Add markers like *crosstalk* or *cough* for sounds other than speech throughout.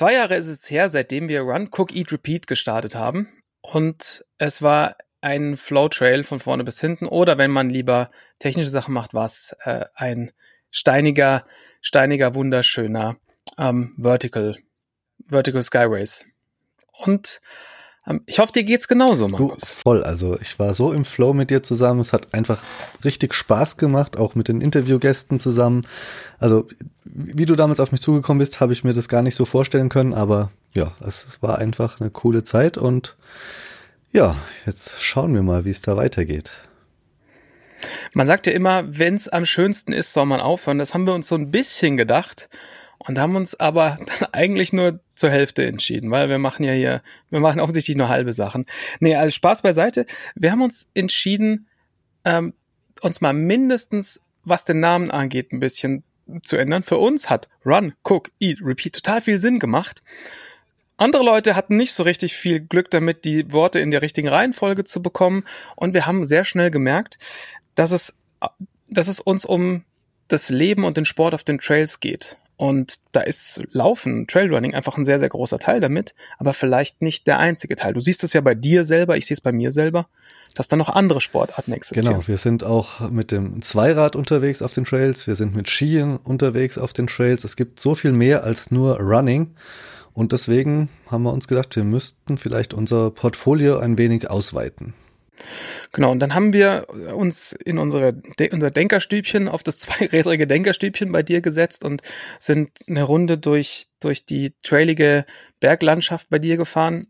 Zwei Jahre ist es her, seitdem wir Run, Cook, Eat, Repeat gestartet haben. Und es war ein Flow-Trail von vorne bis hinten. Oder wenn man lieber technische Sachen macht, war es äh, ein steiniger, steiniger, wunderschöner ähm, Vertical, Vertical Sky Race. Und ich hoffe, dir geht's genauso, Markus. Du, voll. Also ich war so im Flow mit dir zusammen. Es hat einfach richtig Spaß gemacht, auch mit den Interviewgästen zusammen. Also wie du damals auf mich zugekommen bist, habe ich mir das gar nicht so vorstellen können. Aber ja, es war einfach eine coole Zeit und ja, jetzt schauen wir mal, wie es da weitergeht. Man sagt ja immer, wenn es am schönsten ist, soll man aufhören. Das haben wir uns so ein bisschen gedacht und haben uns aber *laughs* dann eigentlich nur zur Hälfte entschieden, weil wir machen ja hier, wir machen offensichtlich nur halbe Sachen. Nee, also Spaß beiseite. Wir haben uns entschieden, ähm, uns mal mindestens, was den Namen angeht, ein bisschen zu ändern. Für uns hat Run, Cook, Eat, Repeat total viel Sinn gemacht. Andere Leute hatten nicht so richtig viel Glück damit, die Worte in der richtigen Reihenfolge zu bekommen. Und wir haben sehr schnell gemerkt, dass es, dass es uns um das Leben und den Sport auf den Trails geht. Und da ist Laufen, Trailrunning einfach ein sehr, sehr großer Teil damit, aber vielleicht nicht der einzige Teil. Du siehst es ja bei dir selber, ich sehe es bei mir selber, dass da noch andere Sportarten existieren. Genau, wir sind auch mit dem Zweirad unterwegs auf den Trails, wir sind mit Skien unterwegs auf den Trails. Es gibt so viel mehr als nur Running. Und deswegen haben wir uns gedacht, wir müssten vielleicht unser Portfolio ein wenig ausweiten. Genau, und dann haben wir uns in unsere, unser Denkerstübchen auf das *laughs* zweirädrige Denkerstübchen bei dir gesetzt und sind eine Runde durch, durch die trailige Berglandschaft bei dir gefahren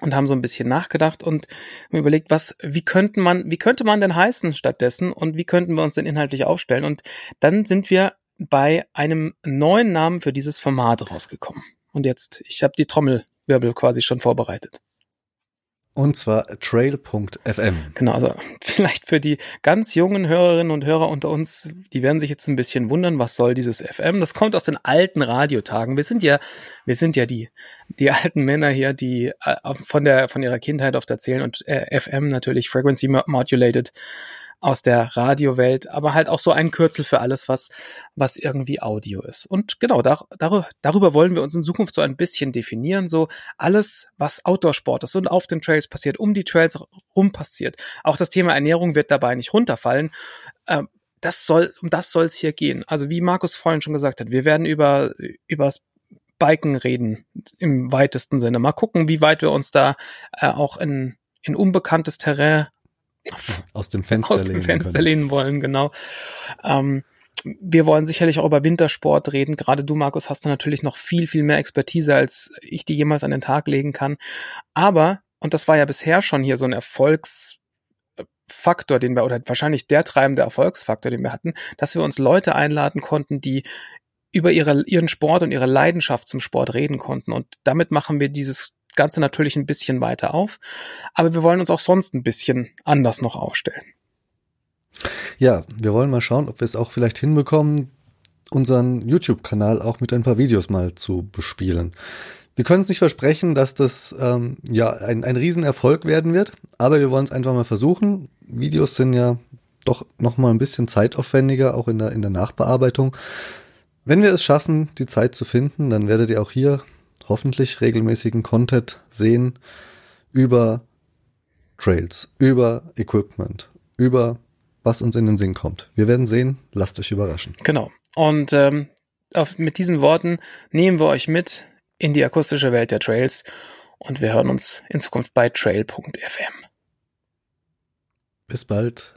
und haben so ein bisschen nachgedacht und überlegt, was, wie könnten man, wie könnte man denn heißen stattdessen und wie könnten wir uns denn inhaltlich aufstellen? Und dann sind wir bei einem neuen Namen für dieses Format rausgekommen. Und jetzt, ich habe die Trommelwirbel quasi schon vorbereitet. Und zwar trail.fm. Genau, also vielleicht für die ganz jungen Hörerinnen und Hörer unter uns, die werden sich jetzt ein bisschen wundern, was soll dieses FM? Das kommt aus den alten Radiotagen. Wir sind ja, wir sind ja die, die alten Männer hier, die äh, von der, von ihrer Kindheit oft erzählen und äh, FM natürlich Frequency Modulated aus der Radiowelt, aber halt auch so ein Kürzel für alles, was, was irgendwie Audio ist. Und genau, da, darüber, darüber wollen wir uns in Zukunft so ein bisschen definieren, so alles, was Outdoor-Sport ist und auf den Trails passiert, um die Trails rum passiert. Auch das Thema Ernährung wird dabei nicht runterfallen. Ähm, das soll, um das soll es hier gehen. Also wie Markus vorhin schon gesagt hat, wir werden über, übers Biken reden im weitesten Sinne. Mal gucken, wie weit wir uns da äh, auch in, in unbekanntes Terrain *laughs* aus dem Fenster, aus dem Fenster lehnen wollen, genau. Ähm, wir wollen sicherlich auch über Wintersport reden. Gerade du, Markus, hast da natürlich noch viel, viel mehr Expertise, als ich die jemals an den Tag legen kann. Aber, und das war ja bisher schon hier so ein Erfolgsfaktor, den wir, oder wahrscheinlich der treibende Erfolgsfaktor, den wir hatten, dass wir uns Leute einladen konnten, die über ihre, ihren Sport und ihre Leidenschaft zum Sport reden konnten. Und damit machen wir dieses Ganze natürlich ein bisschen weiter auf. Aber wir wollen uns auch sonst ein bisschen anders noch aufstellen. Ja, wir wollen mal schauen, ob wir es auch vielleicht hinbekommen, unseren YouTube-Kanal auch mit ein paar Videos mal zu bespielen. Wir können es nicht versprechen, dass das ähm, ja ein, ein Riesenerfolg werden wird, aber wir wollen es einfach mal versuchen. Videos sind ja doch noch mal ein bisschen zeitaufwendiger, auch in der, in der Nachbearbeitung. Wenn wir es schaffen, die Zeit zu finden, dann werdet ihr auch hier hoffentlich regelmäßigen Content sehen über Trails, über Equipment, über was uns in den Sinn kommt. Wir werden sehen, lasst euch überraschen. Genau. Und ähm, auf, mit diesen Worten nehmen wir euch mit in die akustische Welt der Trails und wir hören uns in Zukunft bei trail.fm. Bis bald.